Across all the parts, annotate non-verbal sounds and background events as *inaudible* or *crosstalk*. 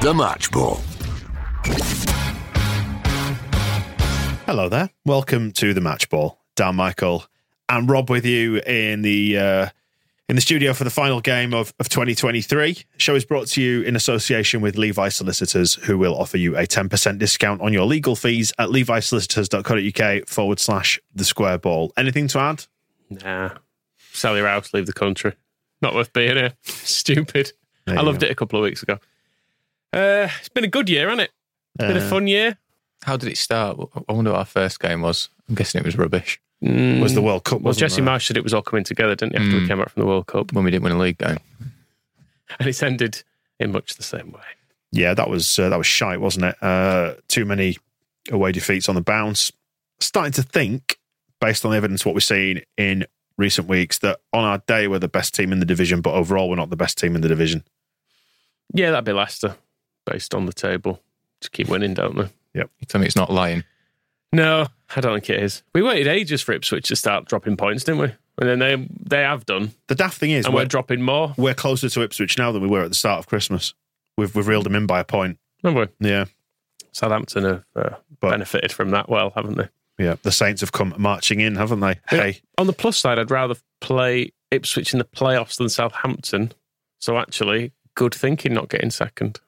The Match Ball. Hello there. Welcome to the Match Ball. Dan Michael and Rob with you in the uh, in the studio for the final game of, of 2023. Show is brought to you in association with Levi Solicitors, who will offer you a 10% discount on your legal fees at levisolicitors.co.uk forward slash the square ball. Anything to add? Nah. Sell your house, leave the country. Not worth being here. *laughs* Stupid. There I loved go. it a couple of weeks ago. Uh, it's been a good year, hasn't it? It's been a Uh, fun year. How did it start? I wonder what our first game was. I'm guessing it was rubbish Was the World Cup? Well, wasn't Jesse it? Marsh said it was all coming together, didn't he, after we Mm. came out from the World Cup? when we didn't win a league game. *laughs* And it's ended in much the same way. Yeah, that was uh, that was shite, wasn't it? Uh, too many away defeats on the bounce. Starting to think, based on the evidence, what we've seen in recent weeks, that on our day we're the best team in the division, but overall we're not the best team in the division. Yeah, that'd be Leicester, based on the table. To keep winning, don't they? Yep. You tell me it's not lying. No, I don't think it is. We waited ages for Ipswich to start dropping points, didn't we? And then they they have done, The daft thing is, and we're we're, dropping more. we're closer to Ipswich now than we were at the start of Christmas. We've we've reeled them in by a point. Have we? Yeah, Southampton have uh, But- benefited from that well, haven't they? yeah. The Saints have come marching in, haven't they? Hey, On the plus side, I'd rather play Ipswich in the playoffs than Southampton. So actually, good thinking not getting second.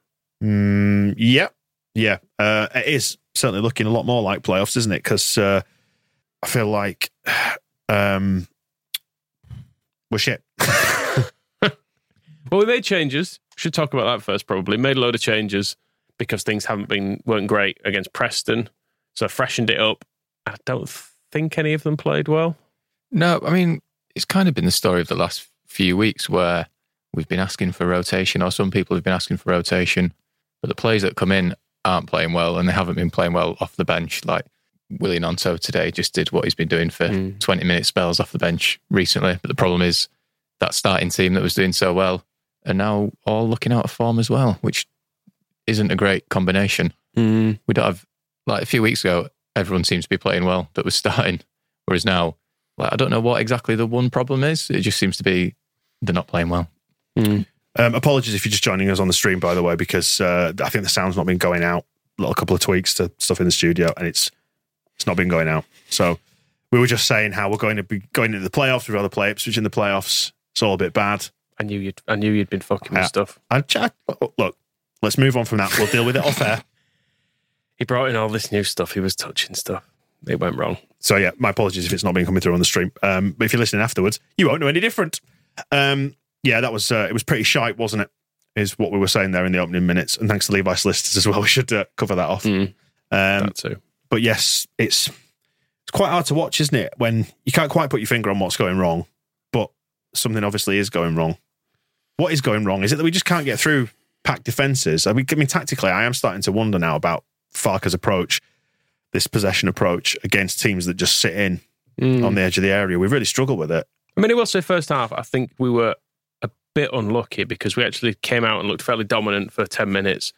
Mm, yeah, yeah. Uh, it is certainly looking a lot more like playoffs, isn't it? Because uh, I feel like *sighs* um, we're shit. *laughs* Well, we made changes. Should talk about that first, probably. Made a load of changes because things haven't been weren't great against Preston. So I freshened it up. I don't think any of them played well. No, I mean, it's kind of been the story of the last few weeks where we've been asking for rotation, or some people have been asking for rotation, but the players that come in aren't playing well and they haven't been playing well off the bench. Like Willie Gnonto today just did what he's been doing for Mm. 20 minute spells off the bench recently. But the problem is that starting team that was doing so well are now all looking out of form as well, which isn't a great combination. Mm. We don't have like a few weeks ago, everyone seems to be playing well that was starting, whereas now, like I don't know what exactly the one problem is. It just seems to be they're not playing well. Mm. Um, apologies if you're just joining us on the stream, by the way, because uh, I think the sound's not been going out. A little couple of tweaks to stuff in the studio, and it's it's not been going out. So we were just saying how we're going to be going into the playoffs. We'd rather play Ipswich in the playoffs. It's all a bit bad. I knew you'd. I knew you'd been fucking with Yeah. stuff. I, I, look, let's move on from that. We'll deal with it off air. *laughs* He brought in all this new stuff. He was touching stuff. It went wrong. So yeah, my apologies if it's not been coming through on the stream. Um, but if you're listening afterwards, you won't know any different. Um, yeah, that was uh, it was pretty shite, wasn't it? Is what we were saying there in the opening minutes. And thanks to Levi Solicitors as well. *laughs* We should uh, cover that off. Mm. Um, that too. but yes, it's it's quite hard to watch, isn't it? When you can't quite put your finger on what's going wrong, but something obviously is going wrong. What is going wrong? Is it that we just can't get through packed defenses? I mean, I mean tactically, I am starting to wonder now about Farke's approach, this possession approach against teams that just sit in Mm. on the edge of the area. We've really struggled with it. I mean, it will say first half. I think we were bit unlucky because we actually came out and looked fairly dominant for ten minutes.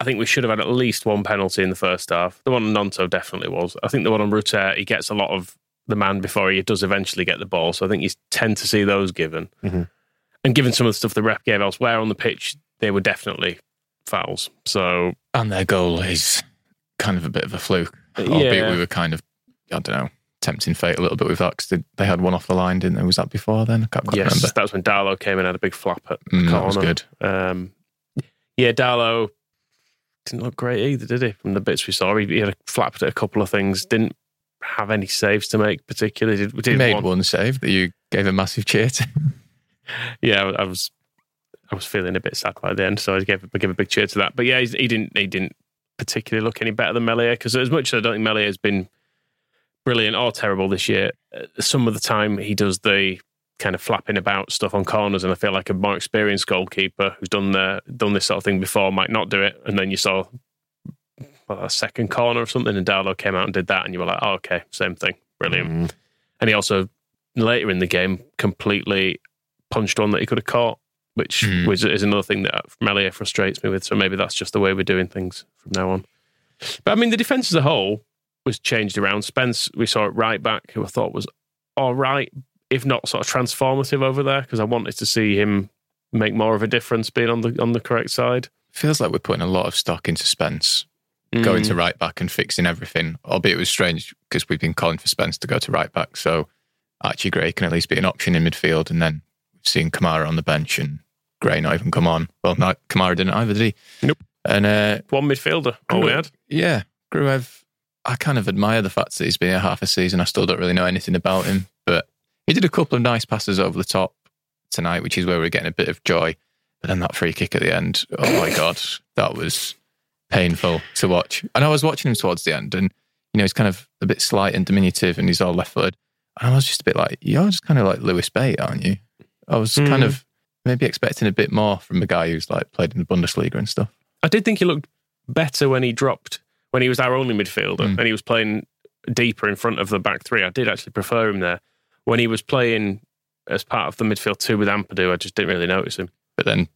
I think we should have had at least one penalty in the first half. The one on Gnonto definitely was. I think the one on Rutter, he gets a lot of the man before he does eventually get the ball. So I think you tend to see those given. Mhm. And given some of the stuff the rep gave elsewhere on the pitch, they were definitely fouls. So And their goal is kind of a bit of a fluke. Yeah. Albeit we were kind of, I don't know, tempting fate a little bit with that because they, they had one off the line, didn't they? Was that before then? I can't quite yes, remember. that was when Darlow came and had a big flap at the Mm, corner. that was good. Um, yeah, Darlow didn't look great either, did he? From the bits we saw, he, he had a flapped at a couple of things. Didn't have any saves to make particularly. Did, He did made one. one save that you gave a massive cheer to. *laughs* Yeah, I was I was feeling a bit sad by the end, so I gave I gave a big cheer to that. But yeah, he's, he didn't he didn't particularly look any better than Meslier because as much as I don't think Meslier has been brilliant or terrible this year, uh, some of the time he does the kind of flapping about stuff on corners, and I feel like a more experienced goalkeeper who's done the done this sort of thing before might not do it. And then you saw well, a second corner or something, and Darlow came out and did that, and you were like, oh, okay, same thing, brilliant. Mm. And he also later in the game completely punched one that he could have caught, which Mm. was is another thing that Meslier frustrates me with. So maybe that's just the way we're doing things from now on. But I mean, the defense as a whole was changed around. Spence, we saw it right back, who I thought was all right, if not sort of transformative over there, because I wanted to see him make more of a difference being on the on the correct side. Feels like we're putting a lot of stock into Spence going Mm. to right back and fixing everything. Albeit it was strange because we've been calling for Spence to go to right back. So Archie Gray can at least be an option in midfield. And then we've seen Kamara on the bench and Gray not even come on. Well, not Kamara didn't either, did he? Nope. And uh, one midfielder. All we had. yeah, Gruev, I kind of admire the fact that he's been here half a season. I still don't really know anything about him, but he did a couple of nice passes over the top tonight, which is where we're getting a bit of joy. But then that free kick at the end, oh my *laughs* God, that was painful to watch. And I was watching him towards the end, and you know, he's kind of a bit slight and diminutive, and he's all left footed. And I was just a bit like, you're just kind of like Lewis Bate, aren't you? I was kind Mm. of maybe expecting a bit more from the guy who's like played in the Bundesliga and stuff. I did think he looked better when he dropped when he was our only midfielder Mm. and he was playing deeper in front of the back three. I did actually prefer him there. When he was playing as part of the midfield two with Ampadu, I just didn't really notice him. But then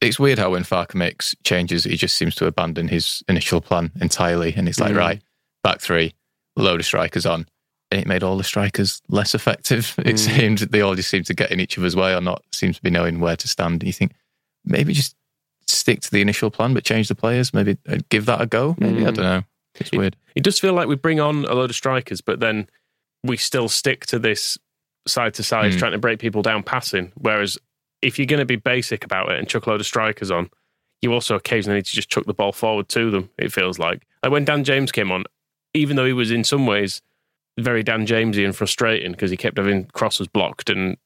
it's weird how when Farke makes changes, he just seems to abandon his initial plan entirely. And it's like, Mm. right, back three, load of strikers on. And it made all the strikers less effective. *laughs* It Mm. seemed they all just seemed to get in each other's way or not seem to be knowing where to stand. And you think maybe just stick to the initial plan, but change the players. Maybe uh, give that a go. Maybe I Mm. don't know. It's weird. It does feel like we bring on a load of strikers, but then we still stick to this side to side, Mm. trying to break people down passing. Whereas if you're going to be basic about it and chuck a load of strikers on, you also occasionally need to just chuck the ball forward to them. It feels like like when Dan James came on, even though he was in some ways very Dan Jamesy and frustrating because he kept having crosses blocked and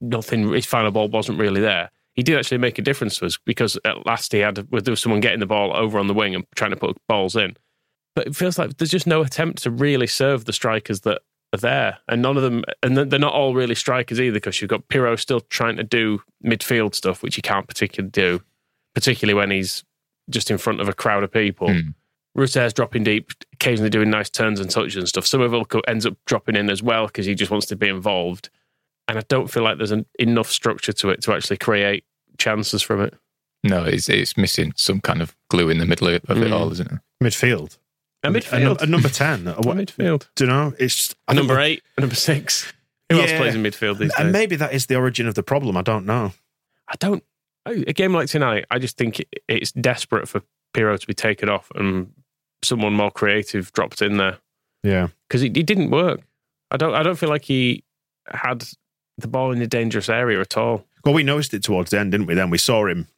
nothing. His final ball wasn't really there. He did actually make a difference to us because at last he had there was someone getting the ball over on the wing and trying to put balls in. But it feels like there's just no attempt to really serve the strikers that are there, and none of them, and they're not all really strikers either because you've got Piroe still trying to do midfield stuff which he can't particularly do, particularly when he's just in front of a crowd of people. Mm. Rutter's dropping deep, occasionally doing nice turns and touches and stuff. Somerville ends up dropping in as well because he just wants to be involved. And I don't feel like there's an, enough structure to it to actually create chances from it. No, it's, it's missing some kind of glue in the middle of it Mm. all, isn't it? Midfield. A A, num- midfield. a number 10. A *laughs* A what, midfield. do you know? It's just, I A number think- eight, a number six. Who else plays in midfield these And days? And maybe that is the origin of the problem. I don't know. I don't. A game like tonight, I just think it- it's desperate for Piroe to be taken off and someone more creative dropped in there Yeah. because it, it didn't work. I don't. I don't feel like he had the ball in a dangerous area at all. Well, we noticed it towards the end, didn't we? Then we saw him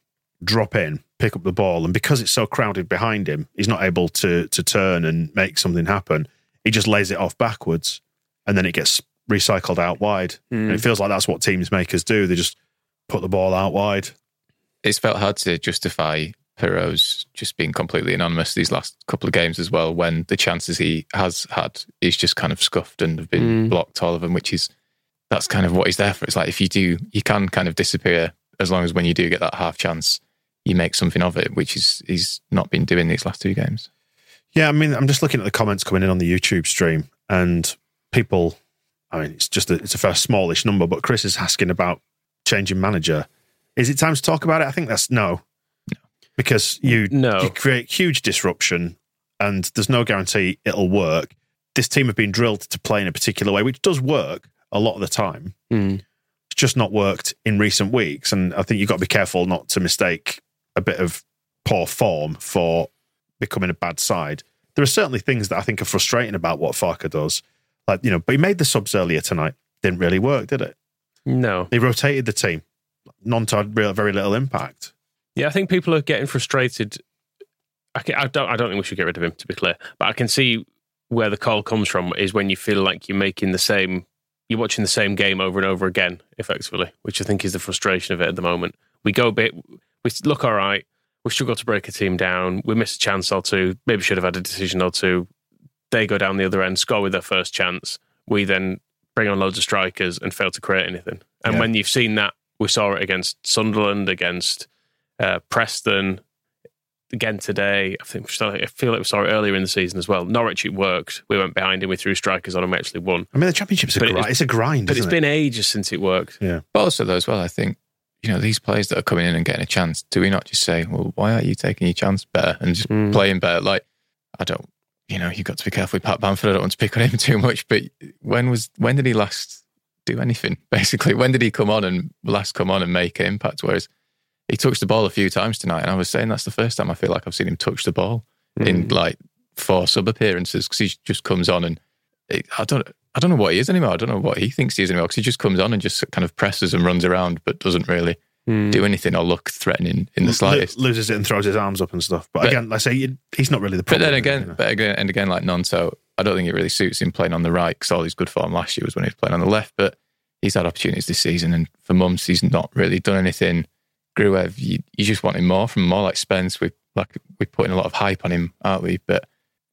drop in, pick up the ball, and because it's so crowded behind him, he's not able to to turn and make something happen. He just lays it off backwards, and then it gets recycled out wide. And it feels like that's what teams makers do. They just put the ball out wide. it's felt hard to justify Piroe's just being completely anonymous these last couple of games as well. When the chances he has had, he's just kind of scuffed and have been Mm. blocked all of them, which is that's kind of what he's there for. It's like if you do, you can kind of disappear as long as when you do get that half chance, you make something of it, which is he's not been doing these last two games. Yeah, I mean, I'm just looking at the comments coming in on the YouTube stream, and people. I mean, it's just a, it's a fair smallish number, but Chris is asking about changing manager. Is it time to talk about it? I think that's no, because you No. you create huge disruption, and there's no guarantee it'll work. This team have been drilled to play in a particular way, which does work a lot of the time. Hmm. It's just not worked in recent weeks, and I think you've got to be careful not to mistake a bit of poor form for becoming a bad side. There are certainly things that I think are frustrating about what Farke does, Like you know, but he made the subs earlier tonight. Didn't really work, did it? No. He rotated the team. Gnonto had real, very little impact. Yeah, I think people are getting frustrated. I, can, I don't. I don't think we should get rid of him. To be clear, but I can see where the call comes from. Is when you feel like you're making the same, you're watching the same game over and over again, effectively, which I think is the frustration of it at the moment. We go a bit, we look all right. We struggle to break a team down. We miss a chance or two. Maybe should have had a decision or two. They go down the other end, score with their first chance. We then bring on loads of strikers and fail to create anything. And Yeah. when you've seen that, we saw it against Sunderland, against uh, Preston, again today. I think I feel like we saw it earlier in the season as well. Norwich, it worked. We went behind him. We threw strikers on him. We actually won. I mean, the championship's a But grind. is- It's a grind, But it's isn't been ages since it worked. Yeah. But also, though, as well, I think, you know, these players that are coming in and getting a chance, do we not just say, well, why aren't you taking your chance better and just Mm. playing better? Like, I don't, you know, you've got to be careful with Pat Bamford. I don't want to pick on him *laughs* too much, but when was, when did he last do anything? *laughs* Basically, when did he come on and last come on and make an impact? Whereas he touched the ball a few times tonight, and I was saying that's the first time I feel like I've seen him touch the ball in like four sub appearances because he just comes on and it, I don't. I don't know what he is anymore. I don't know what he thinks he is anymore because he just comes on and just kind of presses and runs around, but doesn't really Mm. do anything or look threatening in the Lo- slightest. loses it and throws his arms up and stuff. But, But- again, like I say, he's not really the But problem. then you again, know. but again, and again, like Gnonto, I don't think it really suits him playing on the right because all his good form last year was when he was playing on the left. But he's had opportunities this season, and for months he's not really done anything. Gruev, you, you just want him more from more like Spence. We like we're putting a lot of hype on him, aren't we? But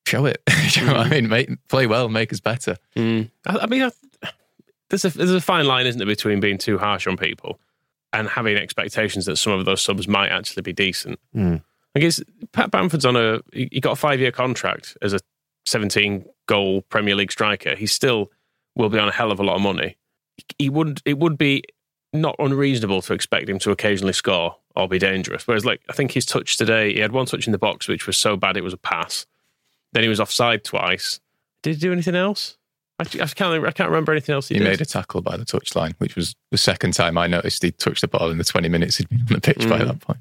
show it. *laughs* Do you know what I mean? Make, play well, make us better. Mm. I, I mean, I, there's a there's a fine line, isn't there, between being too harsh on people and having expectations that some of those subs might actually be decent. Mm. I guess Pat Bamford's on a he he got a five year contract as a 17 goal Premier League striker. He still will be on a hell of a lot of money. He would it would be not unreasonable to expect him to occasionally score or be dangerous. Whereas, like I think his touch today, he had one touch in the box which was so bad it was a pass. Then he was offside twice. Did he do anything else? I, I can't. I can't remember anything else he, He made a tackle by the touchline, which was the second time I noticed he touched the ball in the 20 minutes he'd been on the pitch by Mm. that point.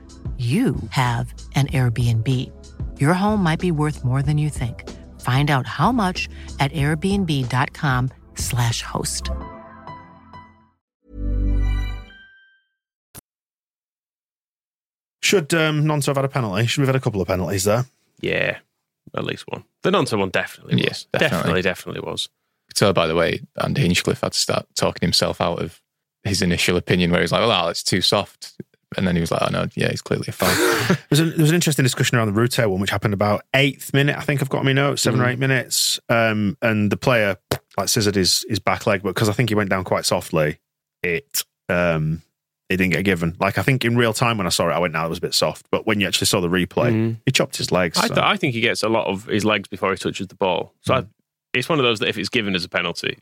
you have an Airbnb. Your home might be worth more than you think. Find out how much at airbnb.com/slash host. Should um, Gnonto have had a penalty? Should we have had a couple of penalties there? Yeah, at least one. The Gnonto one definitely Yeah, was. definitely. definitely, definitely was. So, by the way, Andy Hinchcliffe had to start talking himself out of his initial opinion, where he's like, "Well, it's too soft," and then he was like, "Oh no, yeah, it's clearly a foul." *laughs* There's, a, there was an interesting discussion around the Rutter one, which happened about eighth minute. I think I've got my notes, seven or eight minutes. Um, and the player like scissored his his back leg, but because I think he went down quite softly, it um it didn't get given. Like I think in real time when I saw it, I went, "Now it was a bit soft." But when you actually saw the replay, Mhm. he chopped his legs. I, so- th- I think he gets a lot of his legs before he touches the ball. So I, it's one of those that if it's given as a penalty,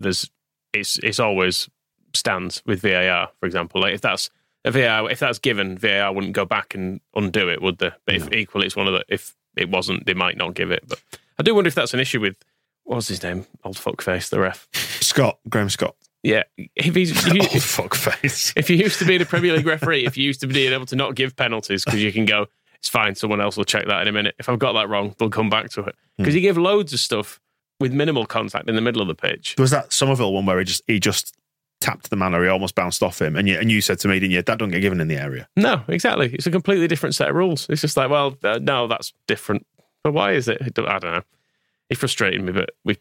there's it's it's always stands with VAR. For example, like if that's a VAR, if that's given, VAR wouldn't go back and undo it, would they? But if equally, it's one of the if it wasn't, they might not give it. But I do wonder if that's an issue with what was his name, old fuckface, the ref. Scott, Graham Scott. Yeah, if he's if you, *laughs* Old fuck face. if you used to be the Premier League referee, if you used to be able to not give penalties because you can go, it's fine, someone else will check that in a minute. If I've got that wrong, they'll come back to it hmm. because he gave loads of stuff with minimal contact in the middle of the pitch. There was that Somerville one where he just he just tapped the man or he almost bounced off him. And you, and you said to me, didn't you, that don't get given in the area. No, exactly. It's a completely different set of rules. It's just like, well, uh, no, that's different. But why is it? I don't know. It frustrated me, but we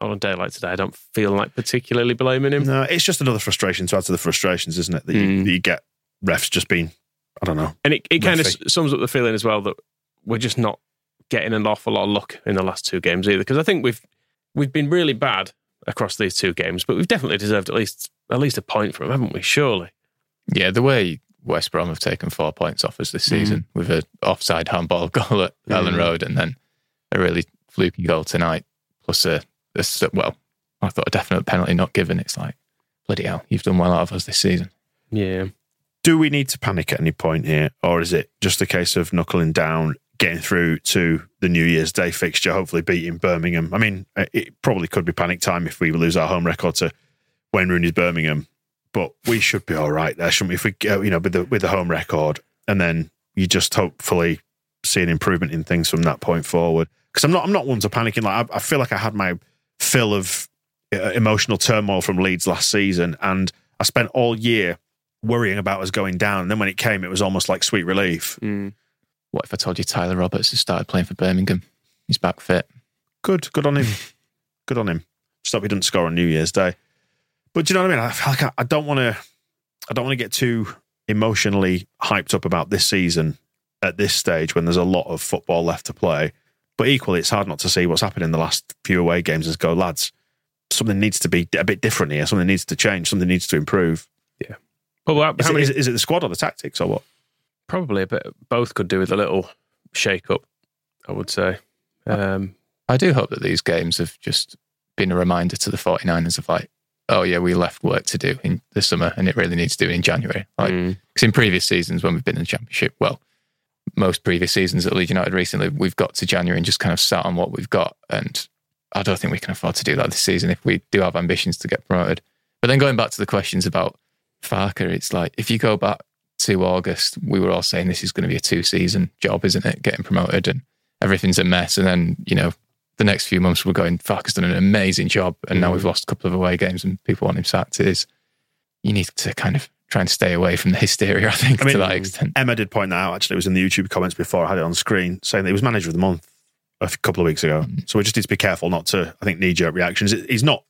on a day like today, I don't feel like particularly blaming him. No, it's just another frustration to add to the frustrations, isn't it? That you, Mm. that you get refs just being, I don't know. And it, it kind of sums up the feeling as well that we're just not getting an awful lot of luck in the last two games either. Because I think we've we've been really bad across these two games, but we've definitely deserved at least at least a point from them, haven't we? Surely. Yeah, the way West Brom have taken four points off us this mm. season with an offside handball *laughs* goal at mm. Elland Road and then a really fluky goal tonight, plus a well, I thought a definite penalty not given. It's like, bloody hell, you've done well out of us this season. Yeah. Do we need to panic at any point here? Or is it just a case of knuckling down, getting through to the New Year's Day fixture, hopefully beating Birmingham? I mean, it probably could be panic time if we lose our home record to Wayne Rooney's Birmingham, but we should be all right there, shouldn't we? If we go, you know, with the, with the home record, and then you just hopefully see an improvement in things from that point forward. Because I'm not, I'm not one to panicking. Like I, I feel like I had my fill of uh, emotional turmoil from Leeds last season, and I spent all year worrying about us going down. And then when it came, it was almost like sweet relief. What if I told you Tyler Roberts has started playing for Birmingham? He's back fit. Good, good on him. good on him. Just hope he doesn't score on New Year's Day. But do you know what I mean? I feel like I, I don't want to. I don't want to get too emotionally hyped up about this season at this stage when there's a lot of football left to play. But equally, it's hard not to see what's happened in the last few away games and go, lads, something needs to be a bit different here. Something needs to change. Something needs to improve. Yeah. Well, how Is, how it, many, is, it, is it the squad or the tactics or what? Probably a bit. Both could do with a little shake up. I would say. Um, I do hope that these games have just been a reminder to the 49ers of like, oh yeah, we left work to do in the summer and it really needs to do in January. Like, Mm. because in previous seasons when we've been in the championship, well, most previous seasons at Leeds United recently, we've got to January and just kind of sat on what we've got. And I don't think we can afford to do that this season if we do have ambitions to get promoted. But then going back to the questions about Farke, it's like if you go back to August, we were all saying this is going to be a two season job, isn't it? Getting promoted and everything's a mess. And then, you know, the next few months we're going, Farke's done an amazing job. And now mm. we've lost a couple of away games and people want him sacked. It is, you need to kind of try and stay away from the *laughs* hysteria, I think, I mean, to that extent. Emma did point that out. Actually, it was in the YouTube comments before I had it on screen, saying that he was manager of the month a couple of weeks ago. Mm. So we just need to be careful not to, I think, knee jerk reactions. He's not,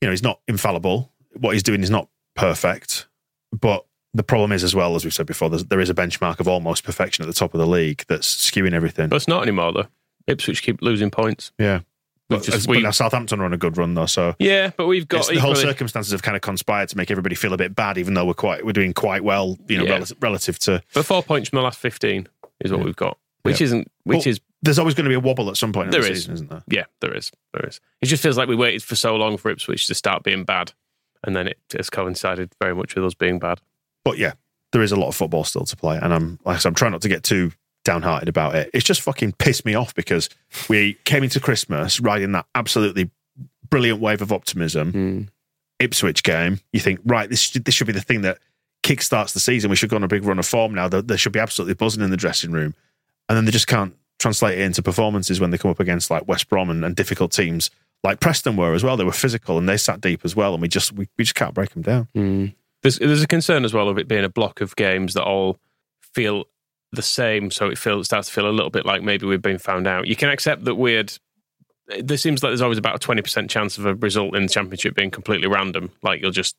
you know, he's not infallible. What he's doing is not perfect, but the problem is, as well as we've said before, there's, a benchmark of almost perfection at the top of the league that's skewing everything. but it's not anymore though. Ipswich keep losing points. yeah, but, just- we- Southampton are on a good run though, so Yeah, but we've got the whole circumstances have kind of conspired to make everybody feel a bit bad, even though we're quite we're doing quite well, you know, Yeah. relative, relative to. But four points from the last fifteen is what Yeah. we've got, which Yeah. isn't which Well, is There's always going to be a wobble at some point in the is. season, isn't there? yeah, there is, there is. It just feels like we waited for so long for Ipswich to start being bad, and then it has coincided very much with us being bad. But yeah, there is a lot of football still to play, and I'm like I said, I'm trying not to get too downhearted about it. It's just fucking pissed me off because we came into Christmas riding that absolutely brilliant wave of optimism. Hmm. Ipswich game, you think right, this this should be the thing that kickstarts the season. We should go on a big run of form now. They, should be absolutely buzzing in the dressing room, and then they just can't translate it into performances when they come up against like West Brom and, and difficult teams like Preston were as well. They were physical and they sat deep as well, and we just we, we just can't break them down. Hmm. There's there's a concern as well of it being a block of games that all feel the same, so it feels starts to feel a little bit like maybe we've been found out. You can accept that weird. There seems like there's always about a twenty percent chance of a result in the championship being completely random. Like you'll just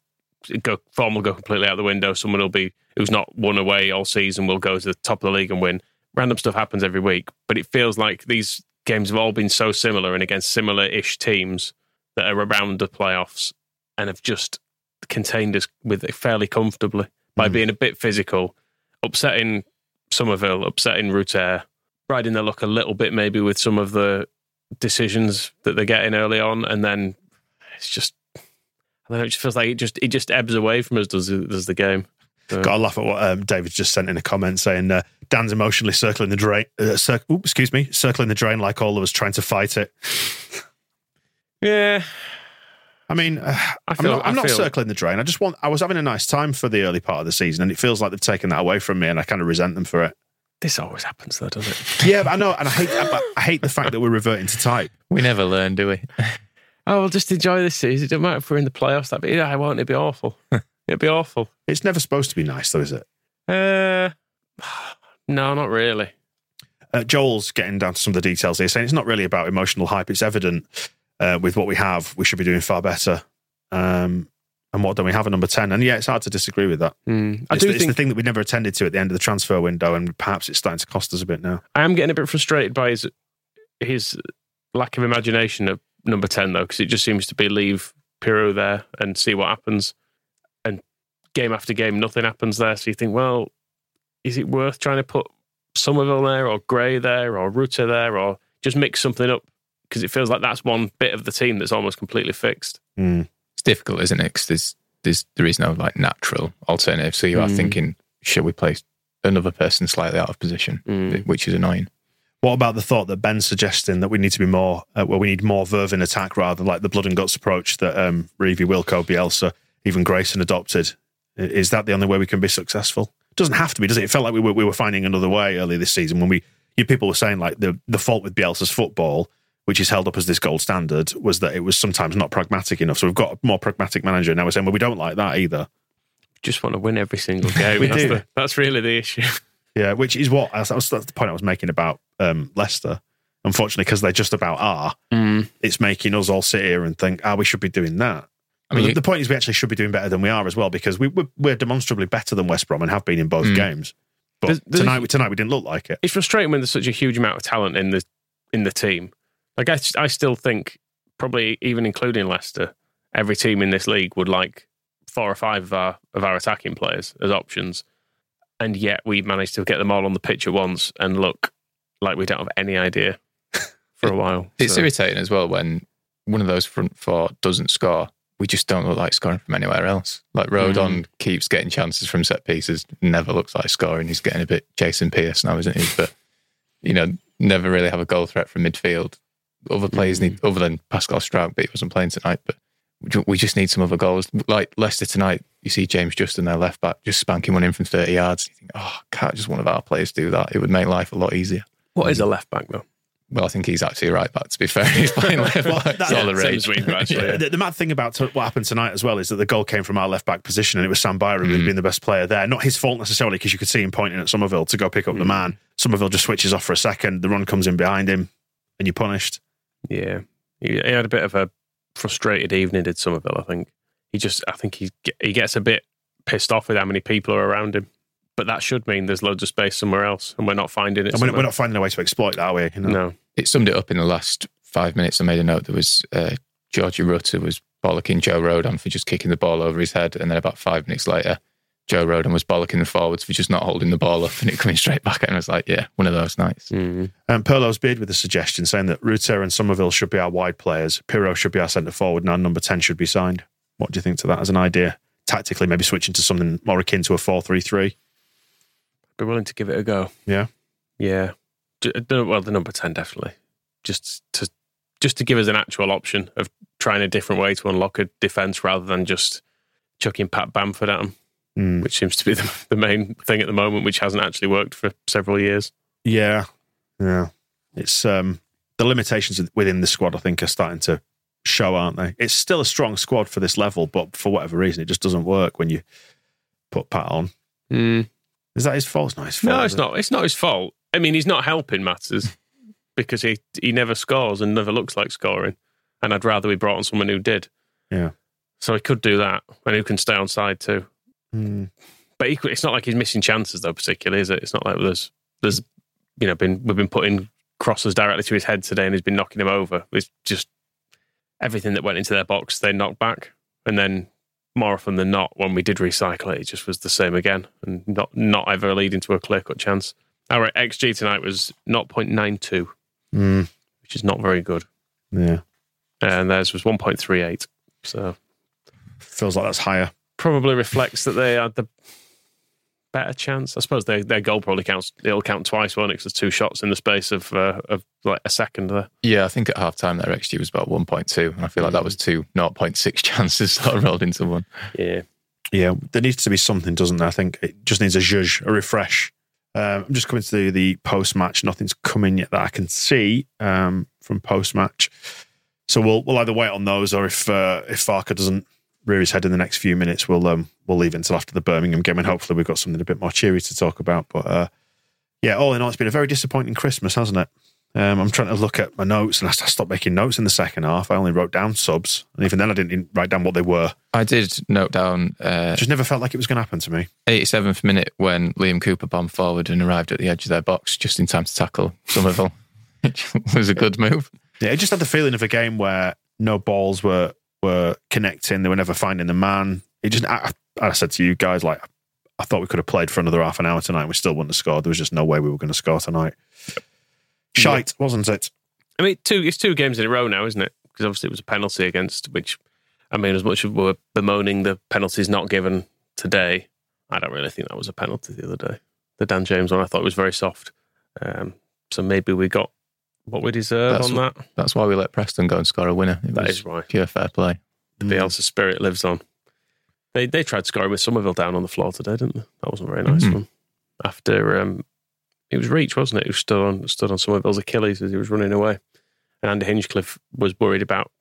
go form will go completely out the window. Someone will be who's not won away all season will go to the top of the league and win. Random stuff happens every week, but it feels like these games have all been so similar and against similar-ish teams that are around the playoffs and have just contained us with it fairly comfortably by being a bit physical, upsetting Somerville, upsetting Rutter, riding their luck a little bit maybe with some of the decisions that they're getting early on, and then it's just I don't know. It just feels like it just it just ebbs away from us. Does does the game? So- Got to laugh at what um, David just sent in a comment saying uh, Dan's emotionally circling the drain. Uh, cir- oops, excuse me, circling the drain like all of us trying to fight it. Yeah, I mean, uh, *sighs* I I'm not, I'm not circling the drain. I just want. I was having a nice time for the early part of the season, and it feels like they've taken that away from me, and I kind of resent them for it. this always happens though, doesn't it? *laughs* Yeah, but I know, and I hate. but I hate the fact that we're reverting to type. We never learn, do we? *laughs* Oh, we'll just enjoy this season. It doesn't matter if we're in the playoffs. That yeah, I won't. It'd be awful. *laughs* It'd be awful. It's never supposed to be nice, though, is it? Uh, *sighs* no, not really. Uh, Joel's getting down to some of the details here, saying it's not really about emotional hype. It's evident uh, with what we have, we should be doing far better. Um, and what don't we have at number 10? And yeah, it's hard to disagree with that. Mm. I It's, do the, it's think the thing that we never attended to at the end of the transfer window, and perhaps it's starting to cost us a bit now. I am getting a bit frustrated by his his lack of imagination at number ten though, because it just seems to be leave Piroe there and see what happens, and game after game nothing happens there. So you think, well, is it worth trying to put Somerville there or Gray there or Rutter there or just mix something up? Because it feels like that's one bit of the team that's almost completely fixed. Mm. It's difficult, isn't it? Because there's, there's, there is no like natural alternative. So you are Mm. thinking, should we place another person slightly out of position, Mm. which is annoying. What about the thought that Ben's suggesting that we need to be more, uh, well, we need more verve in attack rather than like the blood and guts approach that um, Revie, Wilko, Bielsa, even Grayson adopted? Is that the only way we can be successful? It doesn't have to be, does it? It felt like we were, we were finding another way earlier this season when we, you people were saying like the, the fault with Bielsa's football, which is held up as this gold standard, was that it was sometimes not pragmatic enough. So we've got a more pragmatic manager. Now we're saying, well, we don't like that either. Just want to win every single *laughs* game. We that's, do. The, that's really the issue. *laughs* Yeah, which is what that's the point I was making about um, Leicester. Unfortunately, because they're just about are, Mm. it's making us all sit here and think, ah, we should be doing that. I mean, the, the point is, we actually should be doing better than we are as well because we, we're, we're demonstrably better than West Brom and have been in both Mm. games. But There's- there's- tonight, tonight we didn't look like it. it's frustrating when there's such a huge amount of talent in the in the team. Like I, I still think probably even including Leicester, every team in this league would like four or five of our of our attacking players as options, and yet we've managed to get them all on the pitch at once and look like we don't have any idea *laughs* for a while. It's So- irritating as well when one of those front four doesn't score. We just don't look like scoring from anywhere else. Like Rodon mm-hmm. keeps getting chances from set pieces, never looks like scoring. He's getting a bit Jason Pearce now, isn't he? But you know, never really have a goal threat from midfield. Other players need, other than Pascal Struijk, but he wasn't playing tonight. But we just need some other goals. Like Leicester tonight, you see James Justin, their left back, just spanking one in from 30 yards. You think, oh, can't just one of our players do that? It would make life a lot easier. what is a left back though? Well, I think he's actually a right back, to be fair. *laughs* He's playing *laughs* left back. that- It's all the rage. as actually. Yeah. The, the mad thing about t- what happened tonight as well is that the goal came from our left back position and it was Sam Byram who'd Mm. been the best player there. Not his fault necessarily because you could see him pointing at Somerville to go pick up the man. Somerville just switches off for a second. The run comes in behind him and you're punished. Yeah, he, he had a bit of a frustrated evening. Did Somerville? I think he just. I think he he gets a bit pissed off with how many people are around him. But that should mean there's loads of space somewhere else, and we're not finding it. And we're, we're not finding a way to exploit that, are we? You know? No, It summed it up in the last five minutes. I made a note. There was uh, Georgie Rutter was bollocking Joe Rodon for just kicking the ball over his head. And then about five minutes later, Joe Rodon was bollocking the forwards for just not holding the ball up and it coming straight back. And I was like, yeah, one of those nights. Mm. Um, Perlo's bid with a suggestion saying that Rutter and Somerville should be our wide players. Piroe should be our centre forward, and our number 10 should be signed. What do you think to that as an idea? Tactically, maybe switching to something more akin to a 4 3 3. be willing to give it a go. Yeah. Yeah, well, the number ten definitely. Just to just to give us an actual option of trying a different way to unlock a defence rather than just chucking Pat Bamford at them, Mm. which seems to be *laughs* the, the main thing at the moment, which hasn't actually worked for several years. Yeah. Yeah. It's um, the limitations within the squad, I think, are starting to show, aren't they? It's still a strong squad for this level, but for whatever reason, it just doesn't work when you put Pat on. Mm. Is that his fault? It's not his fault. No, is it's it? not. It's not his fault. I mean, he's not helping matters *laughs* because he he never scores and never looks like scoring. And I'd rather we brought on someone who did. Yeah. So he could do that, and who can stay on side too. Mm. But equally, it's not like he's missing chances though, particularly, is it? It's not like there's there's you know been we've been putting crosses directly to his head today, and he's been knocking him over. It's just everything that went into their box they knocked back, and then more often than not, when we did recycle it, it just was the same again, and not not ever leading to a clear cut chance. Our XG tonight was 0.92, Mm. which is not very good, Yeah. and theirs was 1.38. So Feels like that's higher. Probably reflects that they had the better chance. I suppose their their goal probably counts. It'll count twice, won't it? 'Cause there's two shots in the space of uh, of like a second there. Yeah, I think at half time their XG was about 1.2. And I feel like that was two 0.6 *laughs* chances that rolled into one. Yeah. Yeah, there needs to be something, doesn't there? I think it just needs a zhuzh, a refresh. Um, I'm just coming to the, the post match. Nothing's coming yet that I can see um, from post match. So we'll we'll either wait on those, or if uh, if Farke doesn't rear his head in the next few minutes, we'll um, we'll leave until after the Birmingham game, and hopefully we've got something a bit more cheery to talk about. But uh, yeah, all in all, it's been a very disappointing Christmas, hasn't it? Um, I'm trying to look at my notes, and I stopped making notes in the second half. I only wrote down subs, and even then, I didn't write down what they were. I did note down uh, Just never felt like it was going to happen to me. 87th minute when Liam Cooper bombed forward and arrived at the edge of their box just in time to tackle Somerville, *laughs* which was a good move. Yeah, it just had the feeling of a game where no balls were were connecting. They were never finding the man. It just, I, I said to you guys, like, I thought we could have played for another half an hour tonight. and We still wouldn't have scored. There was just no way we were going to score tonight. Shite, wasn't it? I mean, two it's two games in a row now, isn't it? Because obviously it was a penalty against which, I mean, as much as we're bemoaning the penalties not given today, I don't really think that was a penalty the other day. The Dan James one I thought was very soft. Um, so maybe we got what we deserve That's on what- that. That's why we let Preston go and score a winner. It That was is right. pure fair play. The Bielsa spirit lives on. They they tried scoring with Somerville down on the floor today, didn't they? That wasn't a very nice Mhm. one. After um, it was Reach, wasn't it? Who stood on stood on Somerville's Achilles as he was running away, and Andy Hinchcliffe was worried about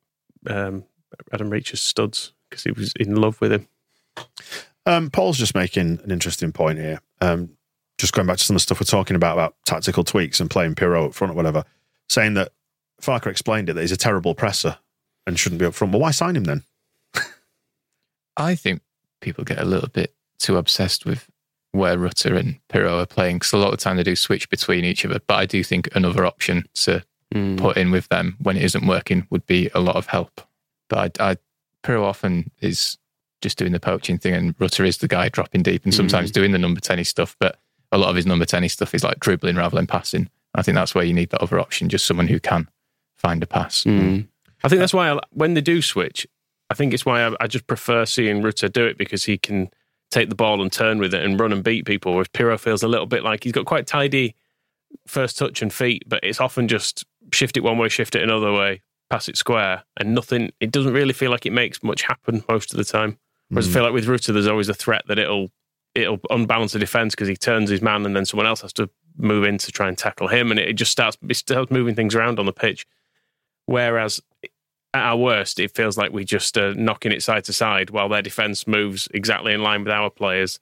um, Adam Reach's studs because he was in love with him. Um, Paul's just making an interesting point here. Um, just going back to some of the stuff we're talking about, about tactical tweaks and playing Piroe up front or whatever, saying that Farke explained it that he's a terrible presser and shouldn't be up front. Well, why sign him then? *laughs* I think people get a little bit too obsessed with where Rutter and Piroe are playing because a lot of the time they do switch between each other. But I do think another option to hmm. put in with them when it isn't working would be a lot of help. But I, I Piroe often is just doing the poaching thing, and Rutter is the guy dropping deep and sometimes hmm. doing the number ten stuff. But a lot of his number ten stuff is like dribbling rather than passing. I think that's where you need that other option, just someone who can find a pass. Hmm. I think that's why I, when they do switch, I think it's why I, I just prefer seeing Rutter do it because he can take the ball and turn with it and run and beat people. Whereas Piroe feels a little bit like he's got quite tidy first touch and feet, but it's often just shift it one way, shift it another way, pass it square, and nothing. It doesn't really feel like it makes much happen most of the time. Whereas I hmm. feel like with Rutter, there's always a threat that it'll it'll unbalance the defense because he turns his man and then someone else has to move in to try and tackle him, and it, just starts it starts moving things around on the pitch. Whereas at our worst, it feels like we're just knocking it side to side while their defense moves exactly in line with our players,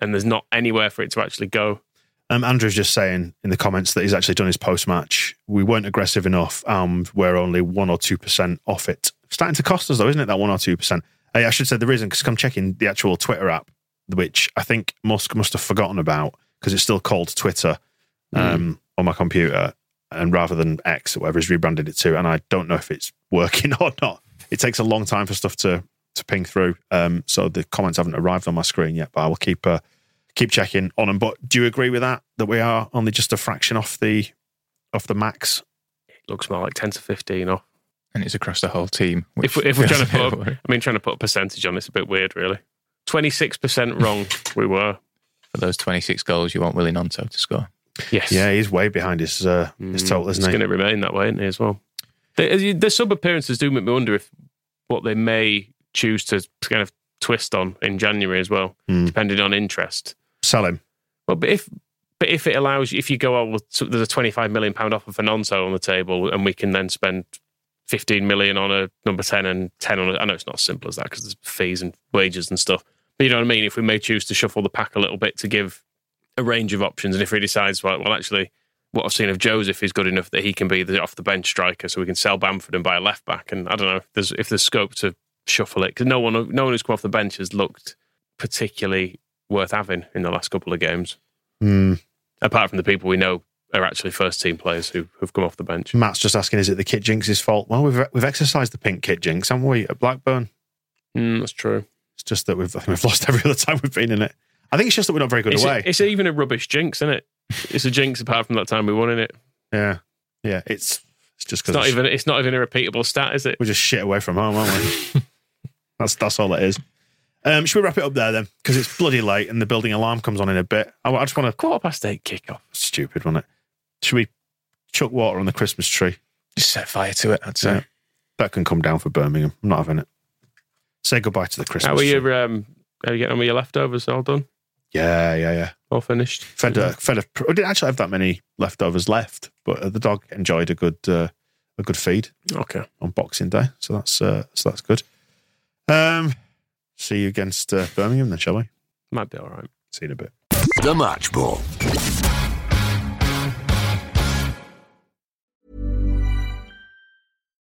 and there's not anywhere for it to actually go. Um, Andrew's just saying in the comments that he's actually done his post match. We weren't aggressive enough, and we're only one or two percent off it. Starting to cost us though, isn't it? That one or two percent. I should say the reason because I'm checking the actual Twitter app, which I think Musk must have forgotten about because it's still called Twitter um, on my computer, and rather than X or whatever he's rebranded it to, and I don't know if it's *laughs* working or not. It takes a long time for stuff to to ping through, um, so the comments haven't arrived on my screen yet. But I will keep. Uh, keep checking on them. But do you agree with that? That we are only just a fraction off the off the max? It looks more like ten to fifteen off. And it's across the whole team. If, which we- if we're trying to *laughs* put, bit a, I mean, trying to put a percentage on it's a bit weird, really. Twenty six percent wrong. we were. for those 26 goals, you want Willie Gnonto to score. Yes. Yeah, he's way behind his uh, his total, It's isn't he? going to remain that way, isn't he, as well? The, the sub appearances do make me wonder if what they may choose to kind of twist on in January as well, Hmm. depending on interest. Sell him. Well, but if but if it allows you, if you go, oh, well, so there's a 25 million pound offer for Gnonto on the table, and we can then spend 15 million on a number 10 and 10 on a, I know it's not as simple as that because there's fees and wages and stuff. But you know what I mean? If we may choose to shuffle the pack a little bit to give a range of options, and if he decides, well, well actually, what I've seen of Joseph is good enough that he can be the off the bench striker, so we can sell Bamford and buy a left back. And I don't know if there's if there's scope to shuffle it because no one no one who's come off the bench has looked particularly worth having in the last couple of games Hmm. apart from the people we know are actually first team players who have come off the bench. Matt's just asking, is it the kit jinx's fault? Well, we've we've exercised the pink kit jinx, haven't we? At Blackburn, Mm, that's true. it's just that we've *laughs* we've lost every other time we've been in it. I think it's just that we're not very good It's, away. it's even a rubbish jinx, isn't it? It's a jinx apart from that time we won in it. yeah, yeah. It's it's just It's because not even it's not even a repeatable stat, is it? we're just shit away from home, aren't we? *laughs* that's that's all it is. Um, should we wrap it up there then? Because it's bloody late and the building alarm comes on in a bit. I, I just want to. Quarter past eight kickoff. Stupid, wasn't it? Should we chuck water on the Christmas tree? Just set fire to it, I'd say. Yeah. That can come down for Birmingham. I'm not having it. Say goodbye to the Christmas How are? Um, are you getting on with your leftovers? All done? Yeah, yeah, yeah. All finished? Fed a, fed a, I didn't actually have that many leftovers left, but uh, the dog enjoyed a good uh, a good feed Okay. on Boxing Day, so that's uh, so that's good. Um, see you against uh, Birmingham then, shall we? Might be all right. See you in a bit. The Match Ball.